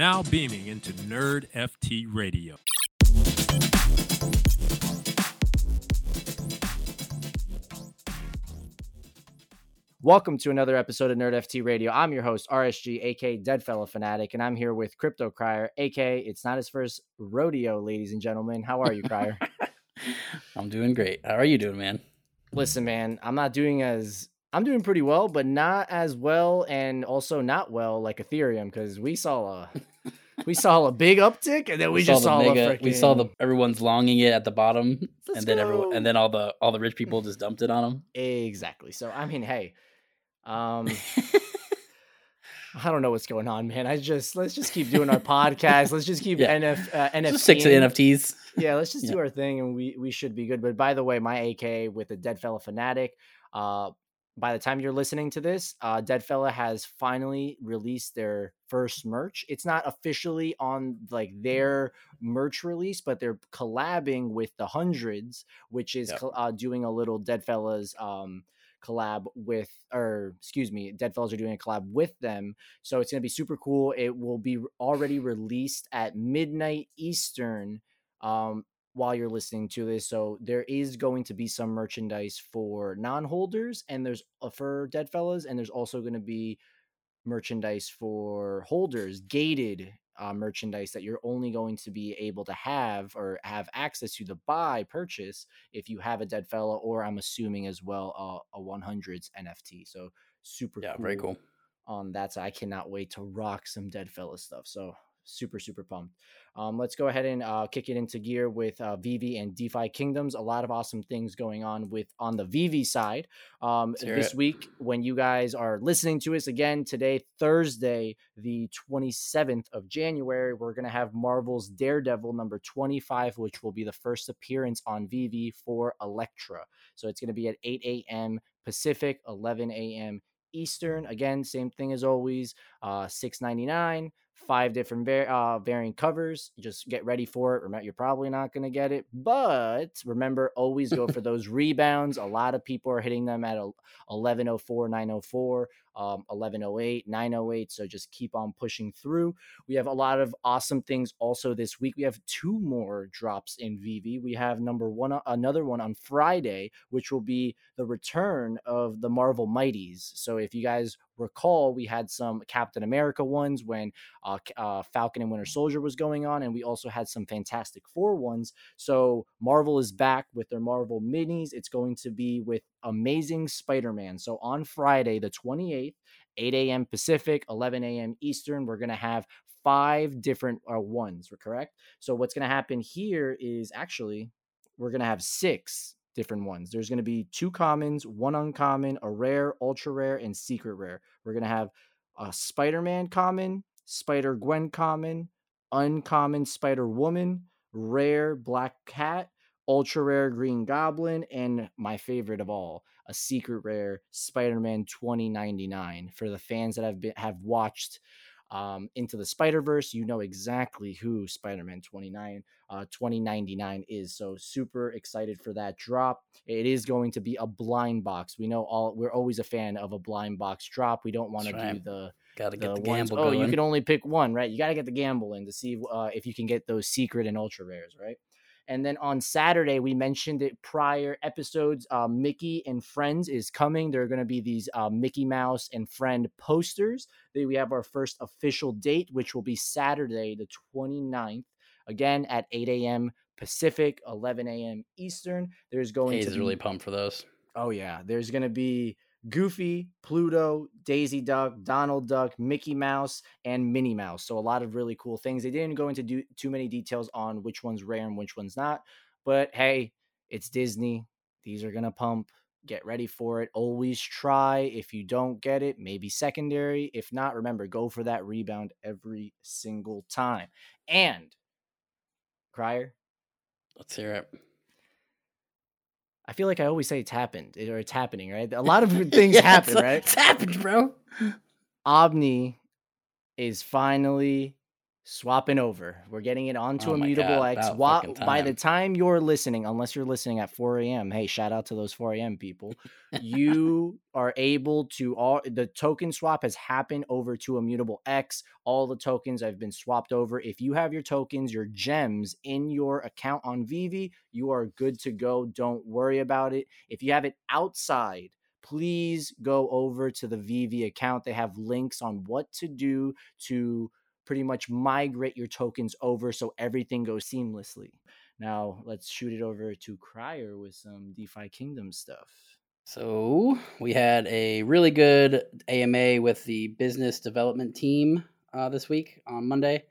now beaming into Nerd FT Radio. Welcome to another episode of Nerd FT Radio. I'm your host, RSG, aka Deadfella Fanatic, and I'm here with Crypto Crier, aka it's not his first rodeo, ladies and gentlemen. How are you, Crier? I'm doing great. How are you doing, man? Listen, man, I'm not doing as I'm doing pretty well, but not as well, and also not well like Ethereum because we saw a we saw a big uptick, and then we, we just saw, saw mega, a freaking... we saw the everyone's longing it at the bottom, Let's and then go. everyone and then all the all the rich people just dumped it on them. Exactly. So I mean, hey, um. I don't know what's going on, man. I just let's just keep doing our podcast. Let's just keep Yeah. NF uh, NFT. Just stick to NFTs. yeah, let's just Yeah. do our thing and we we should be good. But by the way, my AK with the Dead Fella Fanatic, uh by the time you're listening to this, uh Dead Fella has finally released their first merch. It's not officially on like their merch release, but they're collabing with the hundreds, which is Yep. uh, doing a little Dead Fellas um collab with or excuse me dead fellas are doing a collab with them so it's going to be super cool it will be already released at midnight eastern um while you're listening to this so there is going to be some merchandise for non-holders and there's uh, for dead fellas and there's also going to be merchandise for holders gated uh, merchandise that you're only going to be able to have or have access to the buy purchase if you have a dead fella or i'm assuming as well uh, a 100s nft so super Yeah, cool very cool. on that side. I cannot wait to rock some Dead Fella stuff. So super super pumped. Um, let's go ahead and uh, kick it into gear with uh, VeVe and DeFi Kingdoms. A lot of awesome things going on with on the VeVe side. Um, this it. week, when you guys are listening to us again today, Thursday, the 27th of January, we're gonna have Marvel's Daredevil number 25, which will be the first appearance on VeVe for Elektra. So it's gonna be at 8 a.m. Pacific, 11 a.m. Eastern. Again, same thing as always. Uh, six ninety nine. Five different var- uh, variant covers. Just get ready for it. Remember, you're probably not going to get it, but remember, always go for those rebounds. A lot of people are hitting them at a 1104, 904, um, 1108, 908. So just keep on pushing through. We have a lot of awesome things also this week. We have two more drops in VeVe. We have number one, another one on Friday, which will be the return of the Marvel Mighties. So if you guys recall, we had some Captain America ones when uh, uh, Falcon and Winter Soldier was going on, and we also had some Fantastic Four ones. So Marvel is back with their Marvel minis. It's going to be with Amazing Spider-Man. So on Friday, the 28th, 8 a.m. Pacific, 11 a.m. Eastern, we're gonna have five different uh, ones. Correct. So what's gonna happen here is actually we're gonna have six different ones. There's gonna be two commons, one uncommon, a rare, ultra rare, and secret rare. We're gonna have a Spider-Man common, Spider Gwen common, uncommon Spider Woman, rare Black Cat, ultra rare Green Goblin, and my favorite of all, a secret rare Spider-Man 2099. For the fans that have been have watched um, into the Spider Verse, you know exactly who Spider Man 29 uh, 2099 is. So super excited for that drop. It is going to be a blind box. We know all we're always a fan of a blind box drop. We don't want to That's do the Got to the get the ones. gamble Oh, going. you can only pick one, right? You got to get the gamble in to see uh, if you can get those secret and ultra rares, right? And then on Saturday, we mentioned it prior episodes. Uh, Mickey and Friends is coming. There are going to be these uh, Mickey Mouse and Friend posters. Then we have our first official date, which will be Saturday, the 29th, again at 8 a.m. Pacific, 11 a.m. Eastern. There's going Hayes to is be really pumped for those. Oh yeah, there's gonna be Goofy, Pluto, Daisy Duck, Donald Duck, Mickey Mouse, and Minnie Mouse. So a lot of really cool things. They didn't go into do, too many details on which one's rare and which one's not. But hey, it's Disney. These are gonna pump. Get ready for it. Always try. If you don't get it, maybe secondary. If not, remember, go for that rebound every single time. And Crier, Let's hear it. I feel like I always say it's happened or it's happening, right? A lot of things Yeah, happen, right? It's happened, bro. Omni is finally swapping over. We're getting it onto Oh Immutable God, X. fucking by the time. you're listening, unless you're listening at 4 a.m., hey, shout out to those 4 a.m. people. you are able to all the token swap has happened over to Immutable X. All the tokens have been swapped over. If you have your tokens, your gems in your account on VeVe, you are good to go. Don't worry about it. If you have it outside, please go over to the VeVe account. They have links on what to do to pretty much migrate your tokens over so everything goes seamlessly. Now, let's shoot it over to Crier with some DeFi Kingdom stuff. So we had a really good AMA with the business development team uh, this week on Monday.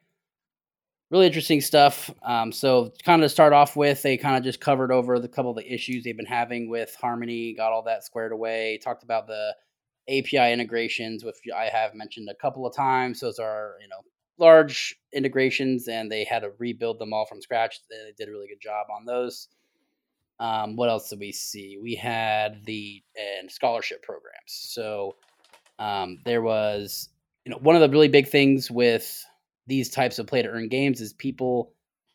Really interesting stuff. Um, so kind of to start off with, they kind of just covered over the couple of the issues they've been having with Harmony, got all that squared away. Talked about the API integrations, which I have mentioned a couple of times. Those are you know large integrations, and they had to rebuild them all from scratch. They did a really good job on those. Um, what else did we see? We had the and scholarship programs. So um, there was, you know, one of the really big things with these types of play to earn games is people.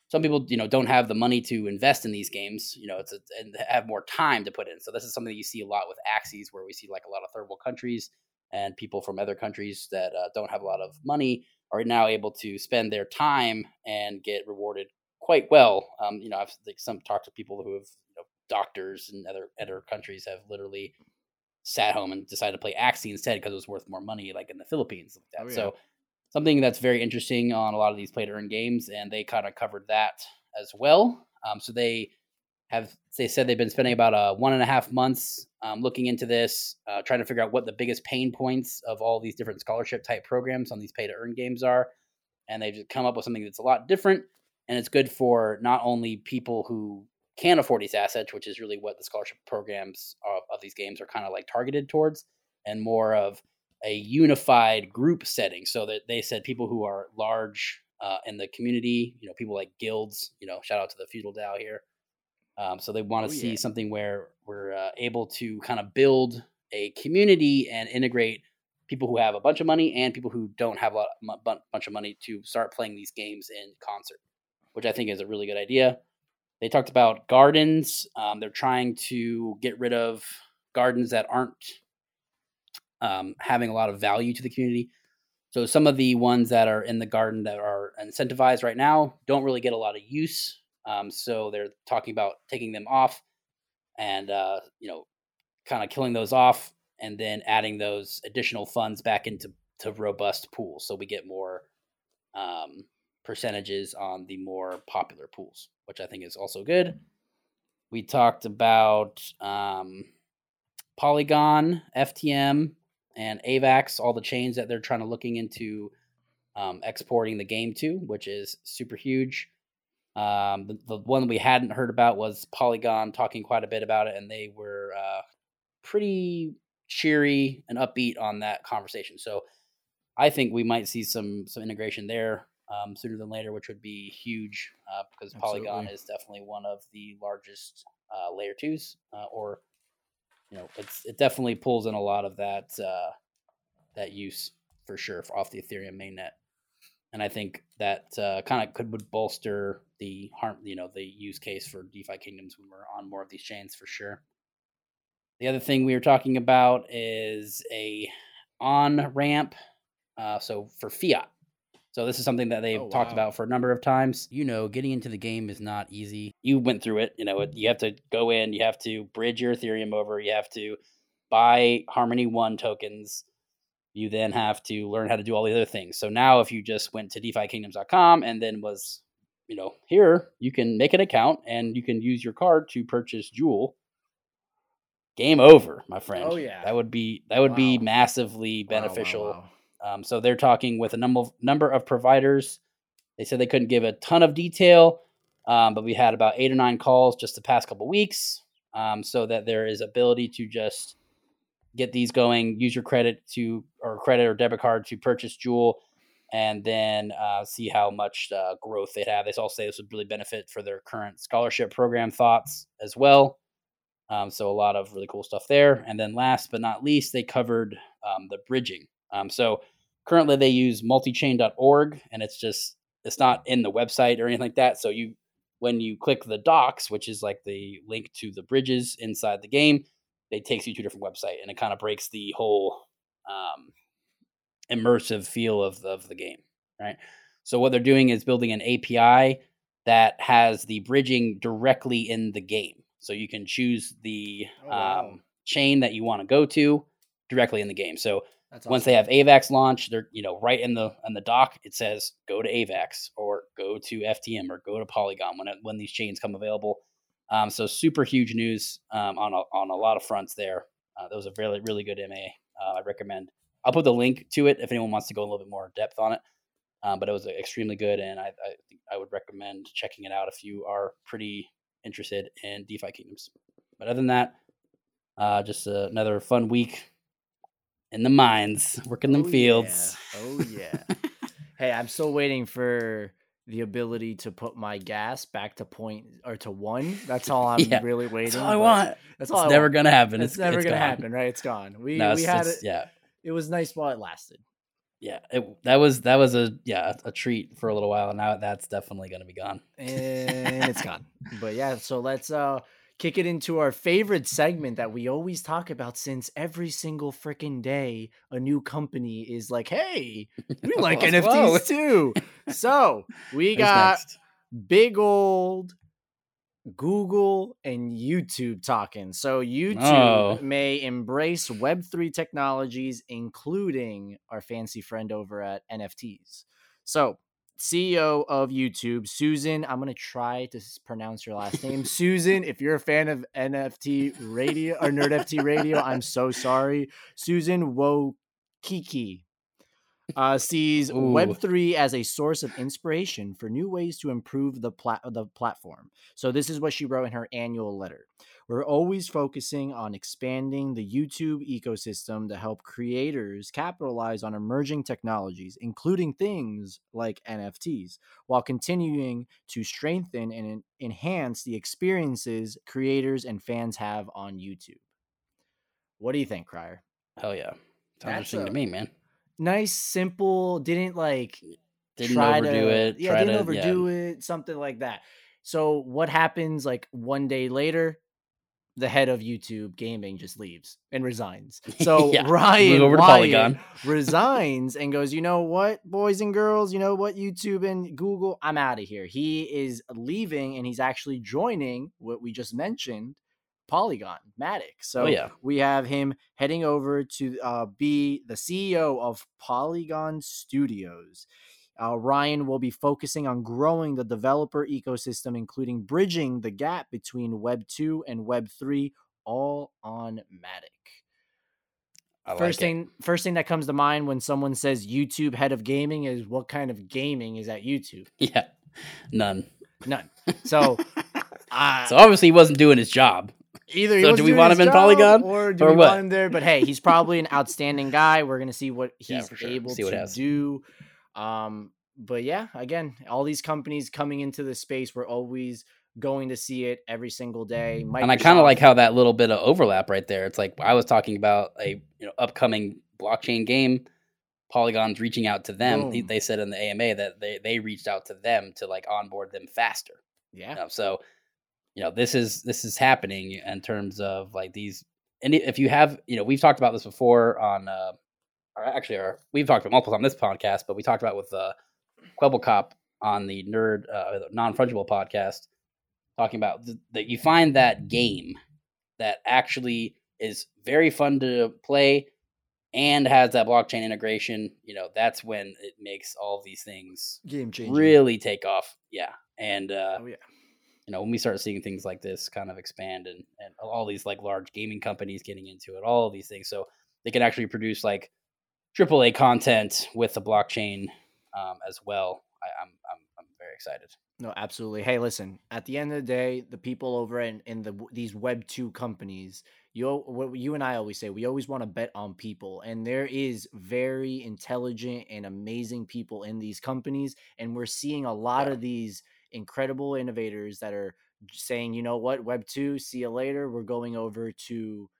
Some people, you know, don't have the money to invest in these games. You know, it's a, and have more time to put in. So this is something that you see a lot with Axies, where we see like a lot of third world countries and people from other countries that uh, don't have a lot of money are now able to spend their time and get rewarded quite well. Um, you know, I've like some talked to people who have you know, doctors in other other countries have literally sat home and decided to play Axie instead because it was worth more money, like in the Philippines, like that. Oh, yeah. So something that's very interesting on a lot of these play to earn games, and they kind of covered that as well. Um, so they have they said they've been spending about uh, one and a half months um, looking into this, uh, trying to figure out what the biggest pain points of all these different scholarship type programs on these pay to earn games are, and they've just come up with something that's a lot different, and it's good for not only people who can afford these assets, which is really what the scholarship programs of, of these games are kind of like targeted towards, and more of a unified group setting. So that they said people who are large uh, in the community, you know, people like guilds, you know, shout out to the feudal DAO here. Um, so they want Oh, to see yeah. something where we're uh, able to kind of build a community and integrate people who have a bunch of money and people who don't have a lot, bun- bunch of money to start playing these games in concert, which I think is a really good idea. They talked about gardens. Um, they're trying to get rid of gardens that aren't um, having a lot of value to the community. So some of the ones that are in the garden that are incentivized right now don't really get a lot of use. Um, so they're talking about taking them off and uh, you know, kind of killing those off and then adding those additional funds back into to robust pools, so we get more um, percentages on the more popular pools, which I think is also good. We talked about um, Polygon, FTM, and AVAX, all the chains that they're trying to looking into um, exporting the game to, which is super huge. Um, the, the one we hadn't heard about was Polygon talking quite a bit about it, and they were uh, pretty cheery and upbeat on that conversation. So I think we might see some some integration there um, sooner than later, which would be huge uh, because Polygon is definitely one of the largest uh, layer twos, uh, or you know, it's it definitely pulls in a lot of that uh, that use for sure off the Ethereum mainnet, and I think that uh, kind of could would bolster the harm, you know, the use case for DeFi kingdoms when we're on more of these chains for sure. The other thing we were talking about is a on ramp, uh, so for fiat. So this is something that they've Oh, talked wow. about for a number of times. You know, getting into the game is not easy. You went through it. You know, it, you have to go in. You have to bridge your Ethereum over. You have to buy Harmony One tokens. You then have to learn how to do all the other things. So now, if you just went to DeFiKingdoms.com and then was, you know, here you can make an account and you can use your card to purchase Jewel. Game over, my friend. Oh, yeah. that would be that would be Wow. massively Wow, wow, beneficial. wow. Um, so they're talking with a number of, number of providers. They said they couldn't give a ton of detail, um, but we had about eight or nine calls just the past couple weeks, um, so that there is ability to just get these going. Use your credit to or credit or debit card to purchase Jewel, and then uh, see how much uh, growth they have. They also say this would really benefit for their current scholarship program thoughts as well. Um, so a lot of really cool stuff there. And then last but not least, they covered um, the bridging. Um, so currently they use multichain.org and it's just it's not in the website or anything like that. So you when you click the docs, which is like the link to the bridges inside the game, it takes you to a different website, and it kind of breaks the whole um, immersive feel of of the game, right? So what they're doing is building an API that has the bridging directly in the game. So you can choose the Oh, wow. um, chain that you want to go to directly in the game. So That's once they have AVAX launch, they're you know right in the in the dock. It says go to AVAX or go to FTM or go to Polygon when it, when these chains come available. Um, so super huge news um, on a, on a lot of fronts there. Uh, that was a really really good MA. Uh, I recommend. I'll put the link to it if anyone wants to go a little bit more depth on it. Um, but it was extremely good, and I, I think I would recommend checking it out if you are pretty interested in DeFi Kingdoms. But other than that, uh, just uh, another fun week in the mines, working them Oh, fields. yeah. Oh yeah. hey, I'm still waiting for the ability to put my gas back to point or to one. That's all I'm Yeah, really waiting. That's all I want. That's It's all I never want. gonna happen. It's, It's, never it's gonna gone. happen, right? It's gone. We No, we had it. Yeah, It was nice while it lasted. yeah. It, that was that was a yeah a treat for a little while. Now that's definitely gonna be gone. and it's gone. But yeah, so let's uh kick it into our favorite segment that we always talk about since every single freaking day a new company is like, "Hey, we like. NFTs too." So, we got next? big old Google and YouTube talking. So YouTube Oh. may embrace Web3 technologies, including our fancy friend over at NFTs. So, CEO of YouTube, Susan, I'm going to try to pronounce your last name. Susan, if you're a fan of NFT radio or Nerd FT radio, I'm so sorry. Susan Wokiki uh, sees Ooh. Web3 as a source of inspiration for new ways to improve the, plat- the platform. So, this is what she wrote in her annual letter. We're always focusing on expanding the YouTube ecosystem to help creators capitalize on emerging technologies, including things like NFTs, while continuing to strengthen and en- enhance the experiences creators and fans have on YouTube. What do you think, Crier? Hell yeah, sounds That's interesting a- to me, man. Nice, simple, didn't like Didn't try overdo to, it. Yeah, didn't to, overdo it, something like that. So what happens like one day later? The head of YouTube gaming just leaves and resigns. So Yeah, Ryan move over to Polygon. resigns and goes, you know what, boys and girls, you know what, YouTube and Google, I'm out of here. He is leaving and he's actually joining what we just mentioned, Polygon, Matic. So Oh yeah, we have him heading over to uh, be the CEO of Polygon Studios. Uh, Ryan will be focusing on growing the developer ecosystem, including bridging the gap between Web 2 and Web 3, all on Matic. Like first it. thing, first thing that comes to mind when someone says YouTube head of gaming is what kind of gaming is at YouTube? Yeah, none. None. So, uh, So obviously he wasn't doing his job. Either So do we want him in Polygon, or do or we what? want him there? But hey, he's probably an outstanding guy. We're gonna see what he's Yeah, sure. able See what to do. Um, but yeah, again, all these companies coming into the space, we're always going to see it every single day. And I kind of like how that little bit of overlap right there. It's like I was talking about a you know upcoming blockchain game. Polygon's reaching out to them. They- Boom. They said in the AMA that they they reached out to them to like onboard them faster. yeah, You know, so you know this is this is happening in terms of like these. And if you have you know we've talked about this before on uh, or actually our, we've talked about multiple on this podcast, but we talked about with the uh, Kwebbelkop on the nerd uh, non fungible podcast, talking about th- that you find that game that actually is very fun to play and has that blockchain integration. You know, that's when it makes all these things game changer. really take off. Yeah, and uh, Oh yeah. You know when we start seeing things like this kind of expand and and all these like large gaming companies getting into it, all of these things, so they can actually produce like AAA content with the blockchain um, as well. I, I'm I'm I'm very excited. No, absolutely. Hey, listen. At the end of the day, the people over in, in the these Web two companies, you what you and I always say, we always want to bet on people, and there is very intelligent and amazing people in these companies, and we're seeing a lot Yeah. of these incredible innovators that are saying, you know what, Web two, see you later. We're going over to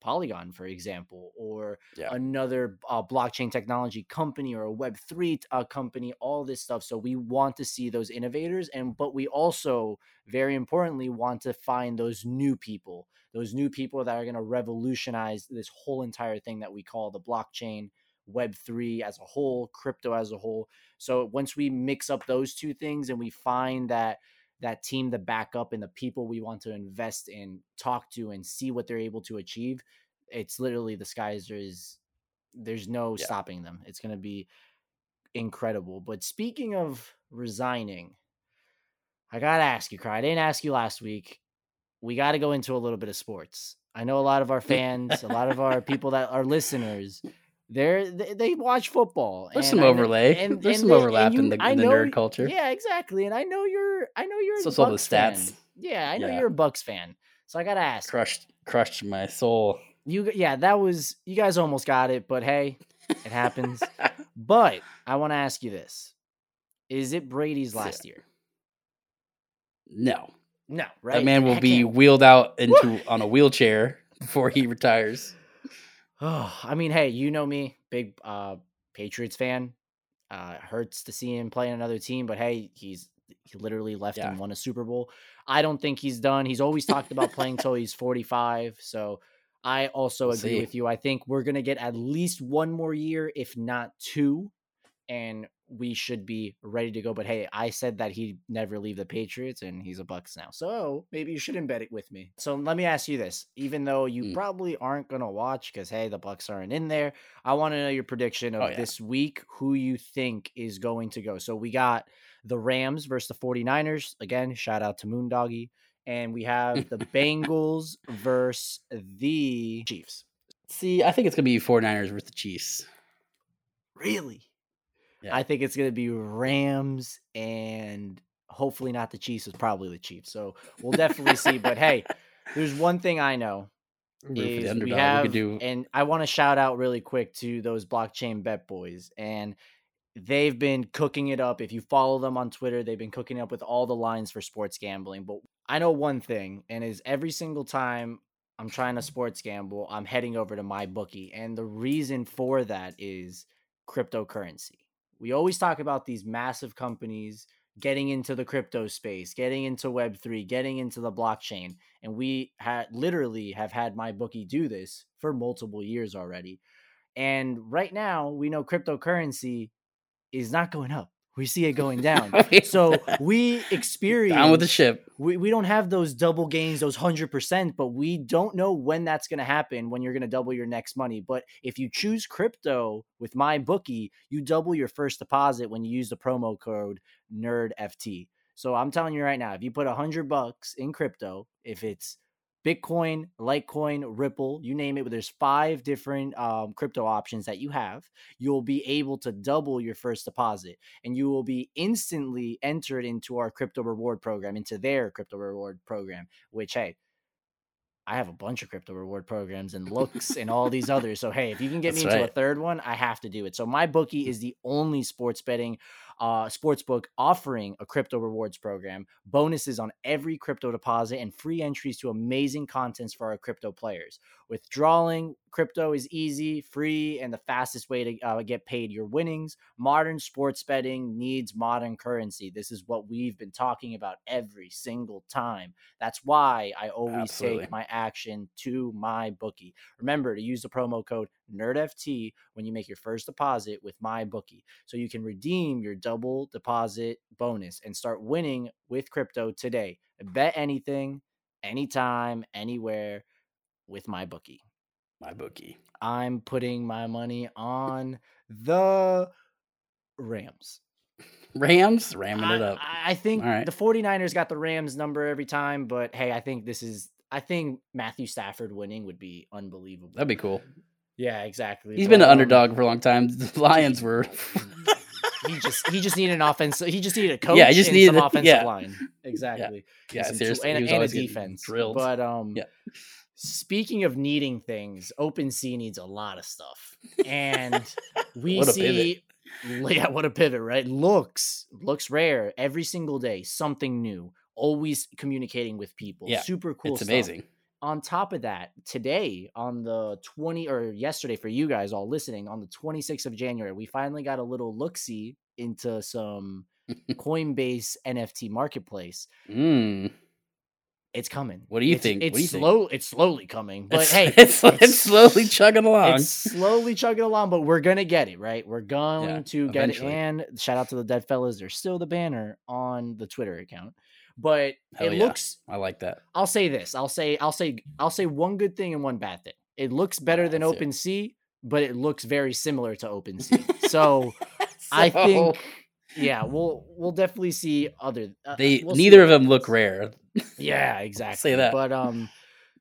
Polygon, for example, or Yeah. another uh, blockchain technology company or a Web three uh, company. All this stuff. So we want to see those innovators, and but we also, very importantly, want to find those new people, those new people that are going to revolutionize this whole entire thing that we call the blockchain. Web3 as a whole, crypto as a whole. So once we mix up those two things and we find that that team to back up and the people we want to invest in, talk to, and see what they're able to achieve, it's literally the skies is there's no Yeah. stopping them. It's gonna be incredible. But speaking of resigning, I gotta ask you, Cry. I didn't ask you last week. We got to go into a little bit of sports. I know a lot of our fans, a lot of our people that are listeners, they're they, they watch football. There's and some I overlay. and- There's and some they- overlap in the, I in the know- nerd culture. Yeah, exactly. And I know you're I know you're a So it's all the Bucks fan. stats. Yeah, I know Yeah. you're a Bucks fan. So I gotta ask. Crushed, crushed my soul. You yeah, that was you guys almost got it, but hey, it happens. but I want to ask you this: Is it Brady's last year? no, No, right? that man will Heck be yeah. wheeled out into on a wheelchair before he retires. Oh, I mean, hey, you know me, big uh Patriots fan. Uh hurts to see him play in another team, but hey, he's he literally left Yeah. and won a Super Bowl. I don't think he's done. He's always talked about playing till he's 45. So I also agree see. with you. I think we're gonna get at least one more year, if not two, and we should be ready to go. But hey, I said that he'd never leave the Patriots, and he's a Bucks now. So maybe you shouldn't bet it with me. So let me ask you this: even though you Mm. probably aren't gonna watch because hey, the Bucks aren't in there, I want to know your prediction of Oh, yeah. this week. Who you think is going to go? So we got the Rams versus the 49ers. Again, shout out to Moondoggy. And we have the Bengals versus the Chiefs. See, I think it's gonna be 49ers versus the Chiefs. Really? Yeah. I think it's going to be Rams and hopefully not the Chiefs. It's probably the Chiefs. So we'll definitely see. But hey, there's one thing I know Root for the is we have, could do and I want to shout out really quick to those blockchain bet boys, and they've been cooking it up. If you follow them on Twitter, they've been cooking up with all the lines for sports gambling. But I know one thing, and is every single time I'm trying to sports gamble, I'm heading over to my bookie, and the reason for that is cryptocurrency. We always talk about these massive companies getting into the crypto space, getting into Web3, getting into the blockchain. And we had literally have had my bookie do this for multiple years already. And right now, we know cryptocurrency is not going up. We see it going down. so we experience down with the ship. we, we don't have those double gains, those hundred percent, but we don't know when that's going to happen when you're going to double your next money. But if you choose crypto with my bookie, you double your first deposit when you use the promo code NerdFT. So I'm telling you right now, if you put a hundred bucks in crypto, if it's Bitcoin, Litecoin, Ripple, you name it, there's five different um, crypto options that you have. You'll be able to double your first deposit and you will be instantly entered into our crypto reward program, into their crypto reward program, which, hey, I have a bunch of crypto reward programs and looks and all these others. So, hey, if you can get me That's into a third one, I have to do it. So, my bookie is the only sports betting uh, sports book offering a crypto rewards program, bonuses on every crypto deposit, and free entries to amazing contents for our crypto players. Withdrawing crypto is easy, free, and the fastest way to uh, get paid your winnings. Modern sports betting needs modern currency. This is what we've been talking about every single time. That's why I always Absolutely. take my action to my bookie. Remember to use the promo code NerdFT when you make your first deposit with my bookie so you can redeem your double deposit bonus and start winning with crypto today. Bet anything, anytime, anywhere with my bookie. My bookie. I'm putting my money on the Rams. Rams ramming I, it up. I- think right. the 49ers got the Rams number every time, but hey, I think this is I think Matthew Stafford winning would be unbelievable. That'd be cool. Yeah, exactly. He's But, been an um, underdog for a long time. The Lions were. He just he just needed an offense. He just needed a coach. Yeah, he just needed some a- offensive yeah. line. Exactly. yeah, tool- seriously, and, and a defense. drilled. But um, Yeah. speaking of needing things, OpenSea needs a lot of stuff, and we see. Yeah, what a pivot, right? Looks looks rare every single day, something new. Always communicating with people. Yeah, super cool. it's stuff. amazing. On top of that, today on the 20 or yesterday for you guys all listening, on the 26th of January, we finally got a little look see into some Coinbase NFT marketplace. Mm. It's coming. What do you It's- think? It's you think? slow. It's slowly coming, but It's, hey, it's, it's slowly chugging along. It's slowly chugging along, but we're gonna get it right. We're going Yeah, to get eventually. it. And shout out to the dead fellas. There's still the banner on the Twitter account, but Hell it yeah. looks. I like that. I'll say this. I'll say. I'll say. I'll say one good thing and one bad thing. It looks better than it. OpenSea, but it looks very similar to OpenSea. so I think, yeah, we'll we'll definitely see other. uh, they we'll neither of them happens. look rare. Yeah, exactly. say that. But um,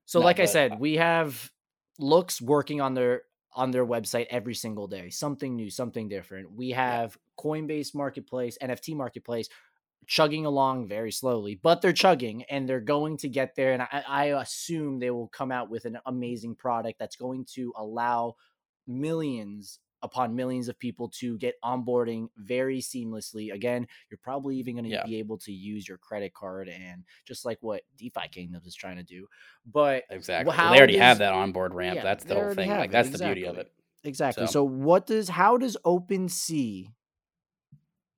so No, like I said, we have looks working on their on their website every single day. Something new, something different. We have Coinbase Marketplace, NFT Marketplace, chugging along very slowly, but they're chugging and they're going to get there. And I, I assume they will come out with an amazing product that's going to allow millions upon millions of people to get onboarding very seamlessly. Again, you're probably even going to Yeah. be able to use your credit card and just like what DeFi Kingdoms is trying to do. But Exactly. how they already does- have that onboard ramp. Yeah, that's the whole thing. Like it, that's the beauty of it. exactly. So- So, what does how does OpenSea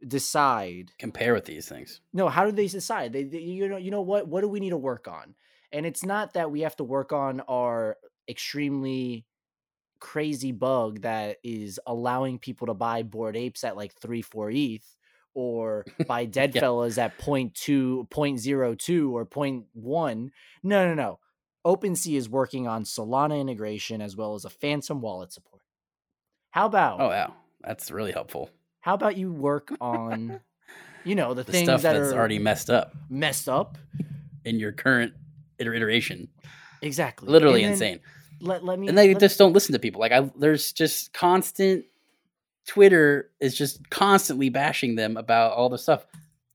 decide Compare with these things. no how do they decide they, they- you know you know what what do we need to work on and it's not that we have to work on our extremely crazy bug that is allowing people to buy Bored Apes at like 3 4 eth or buy dead Yeah. fellas at 0.2 0.02 or 0.1 no no no OpenSea is working on Solana integration as well as a Phantom wallet support. How about Oh wow, that's really helpful. How about you work on you know the, The things stuff that that's are already messed up messed up in your current iteration. Exactly. Literally And insane. Let, let me And they just don't listen to people. Like I, there's just constant. Twitter is just constantly bashing them about all the stuff,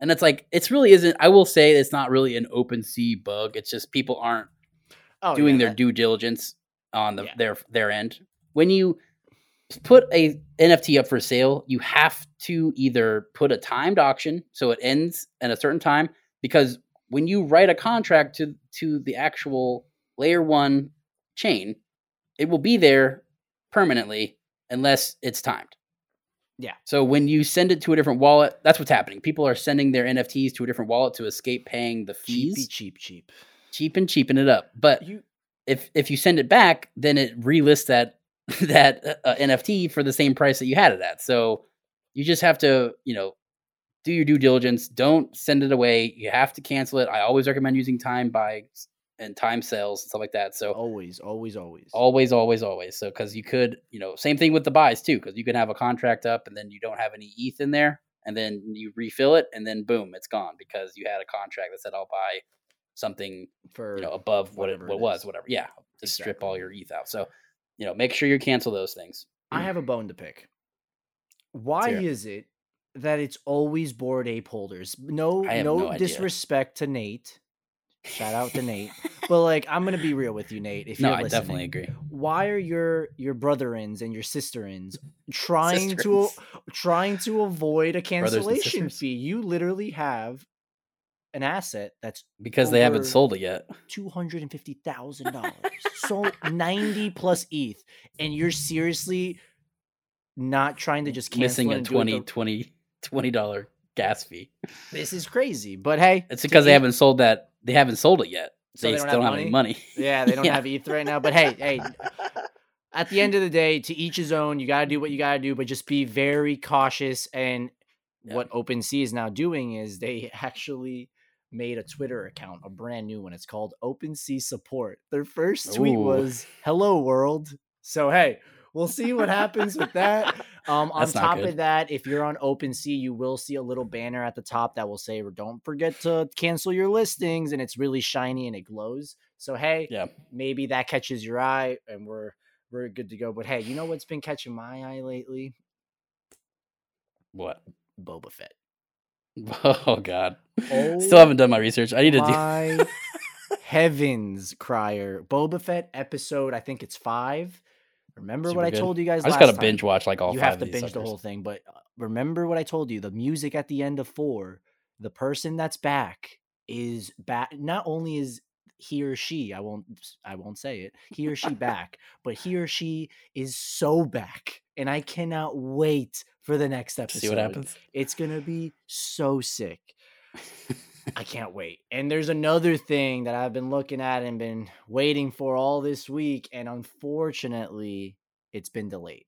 and it's like it's really isn't. I will say it's not really an open sea bug. It's just people aren't oh, doing yeah, their that- due diligence on the Yeah. their their end. When you put a NFT up for sale, you have to either put a timed auction so it ends at a certain time because when you write a contract to to the actual layer 1 chain, it will be there permanently unless it's timed. Yeah. So when you send it to a different wallet, that's what's happening. People are sending their NFTs to a different wallet to escape paying the fees cheapy cheap cheap. cheap and cheapen it up. But You if if you send it back, then it relists that that uh, NFT for the same price that you had it at. So you just have to, you know, do your due diligence. Don't send it away. You have to cancel it. I always recommend using time buys and time sales and stuff like that. So always always always. always, always, always. So because you could, you know, same thing with the buys too, because you can have a contract up and then you don't have any ETH in there, and then you refill it, and then boom, it's gone because you had a contract that said I'll buy something for you know above what it, whatever what it was whatever yeah to strip all your ETH out so you know make sure you cancel those things I mm. have a bone to pick. Why is it that it's always Bored Ape holders? No no, no disrespect to Nate. Shout out to Nate. But like I'm gonna be real with you, Nate. If no i listening. definitely agree why are your your brother-ins and your sister-ins trying to trying to avoid a cancellation fee you literally have an asset that's because they haven't sold it yet $250,000 so 90 plus ETH and you're seriously not trying to just cancel missing a and do it 20 the- 20 20 dollar gas fee this is crazy but hey it's because they haven't sold that they haven't sold it yet So they, they don't still have don't have any money yeah they don't Yeah. have ETH right now but hey hey at the end of the day, to each his own. You got to do what you got to do, but just be very cautious. And Yeah. what OpenSea is now doing is they actually made a Twitter account, a brand new one. It's called OpenSea Support. Their first tweet Ooh. was "Hello World." So hey, we'll see what happens with that. Um, on That's top of that, if you're on OpenSea, you will see a little banner at the top that will say, "Don't forget to cancel your listings," and it's really shiny and it glows. So hey, yeah maybe that catches your eye and we're we're good to go. But hey, you know what's been catching my eye lately? what Boba Fett. oh god Oh still haven't done my research i need to do My heavens, crier. Boba Fett episode, I think it's five. Remember Super what I told you guys i just gotta time? binge watch like all you five have to binge the whole thing. But uh, remember what I told you. The music at the end of four, the person that's back is back. Not only is he or she, I won't I won't say it, he or she back, but he or she is so back. And I cannot wait for the next episode. See what happens. It's gonna be so sick. I can't wait. And there's another thing that I've been looking at and been waiting for all this week, and unfortunately, it's been delayed.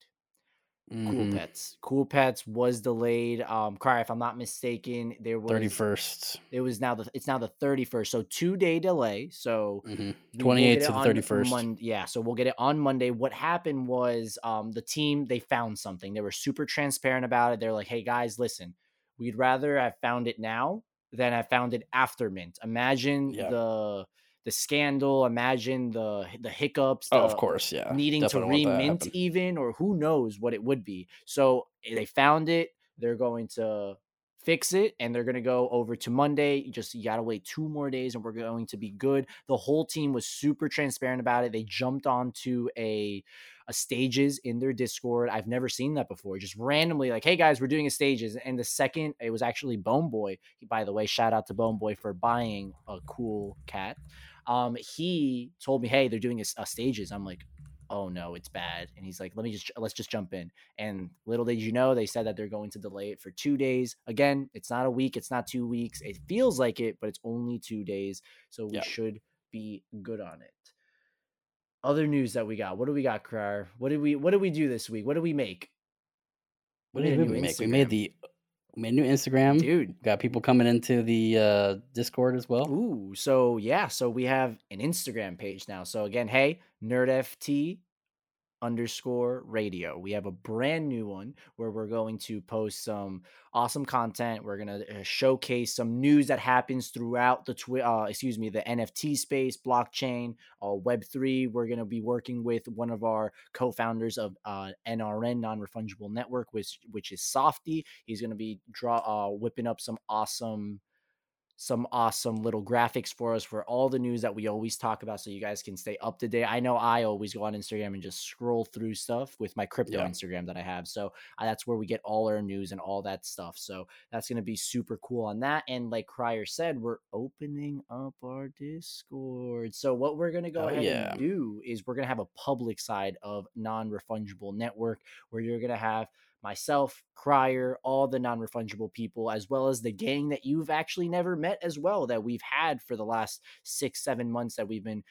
Cool Mhm. Pets. Cool Pets was delayed. Um, Cry, if I'm not mistaken, there was 31st. It was now the it's now the 31st, so two day delay. So Mhm. will 28th to the 31st. Mon- yeah, so we'll get it on Monday. What happened was um, the team they found something. They were super transparent about it. They're like, "Hey guys, listen, we'd rather have found it now than have found it after mint. Imagine Yeah. the the scandal. Imagine the the hiccups. Oh, of course, yeah. needing to Definitely to remint even or who knows what it would be so eh, they found it they're going to fix it and they're going to go over to monday You just you gotta wait two more days and we're going to be good the whole team was super transparent about it they jumped onto a a stages in their discord i've never seen that before just randomly like hey guys we're doing a stages and the second it was actually bone boy by the way shout out to bone boy for buying a cool cat um he told me hey they're doing a, a stages. I'm like oh no it's bad. And he's like let me just let's just jump in. And little did you know they said that they're going to delay it for two days. Again it's not a week it's not two weeks. It feels like it but it's only two days so we Yeah. should be good on it. Other news that we got what do we got Crier? what did we what did we do this week? What did we make? What We did a we new make? We made the a new Instagram. dude Got people coming into the uh, Discord as well. Ooh, so yeah, so we have an Instagram page now. So again, hey, nerdft underscore radio. We have a brand new one where we're going to post some awesome content. We're gonna uh, showcase some news that happens throughout the twi- uh, excuse me, the NFT space, blockchain, uh, Web three. We're gonna be working with one of our co-founders of uh, NRN, non-refundable network, which which is Softy. He's gonna be draw uh, whipping up some awesome some awesome little graphics for us for all the news that we always talk about so you guys can stay up to date. I know I always go on Instagram and just scroll through stuff with my crypto Yeah. Instagram that I have. So uh, that's where we get all our news and all that stuff. So that's going to be super cool on that. And like Crier said, we're opening up our Discord. So what we're going to go Oh, ahead yeah. and do is we're going to have a public side of non-refundable network where you're going to have myself, Crier, all the non refundable people, as well as the gang that you've actually never met as well that we've had for the last six, seven months that we've been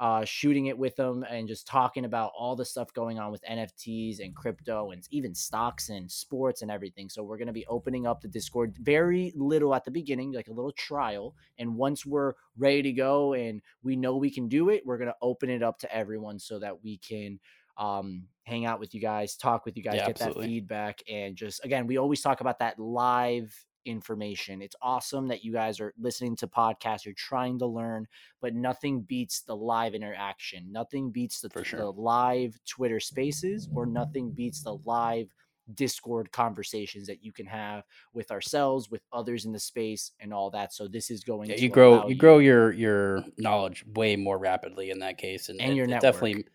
uh, shooting it with them and just talking about all the stuff going on with NFTs and crypto and even stocks and sports and everything. So we're going to be opening up the Discord very little at the beginning, like a little trial. And once we're ready to go and we know we can do it, we're going to open it up to everyone so that we can um hang out with you guys talk with you guys Yeah, get that feedback and just again we always talk about that live information it's awesome that you guys are listening to podcasts you're trying to learn but nothing beats the live interaction nothing beats the, sure. the live twitter spaces or nothing beats the live discord conversations that you can have with ourselves with others in the space and all that so this is going Yeah, to you grow you grow your your knowledge way more rapidly in that case, and, And it- your network. definitely.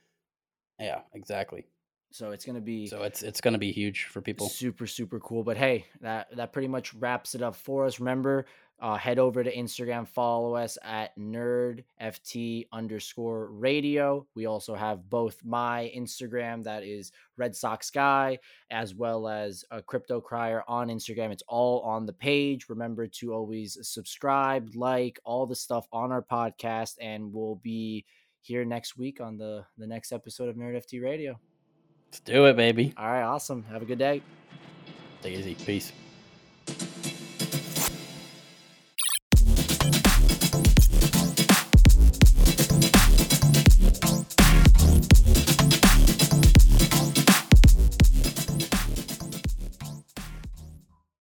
Yeah, exactly. so it's going to be So it's it's to be huge for people. Super, super cool. But hey, that that pretty much wraps it up for us. Remember, uh, head over to Instagram, follow us at nerdft underscore radio. We also have both my Instagram, that is Red Sox Guy, as well as a Crypto Crier on Instagram. It's all on the page. Remember to always subscribe, like all the stuff on our podcast, and we'll be here next week on the the next episode of Nerd FT Radio. Let's do it, baby. All right, awesome. Have a good day. Take it easy. Peace.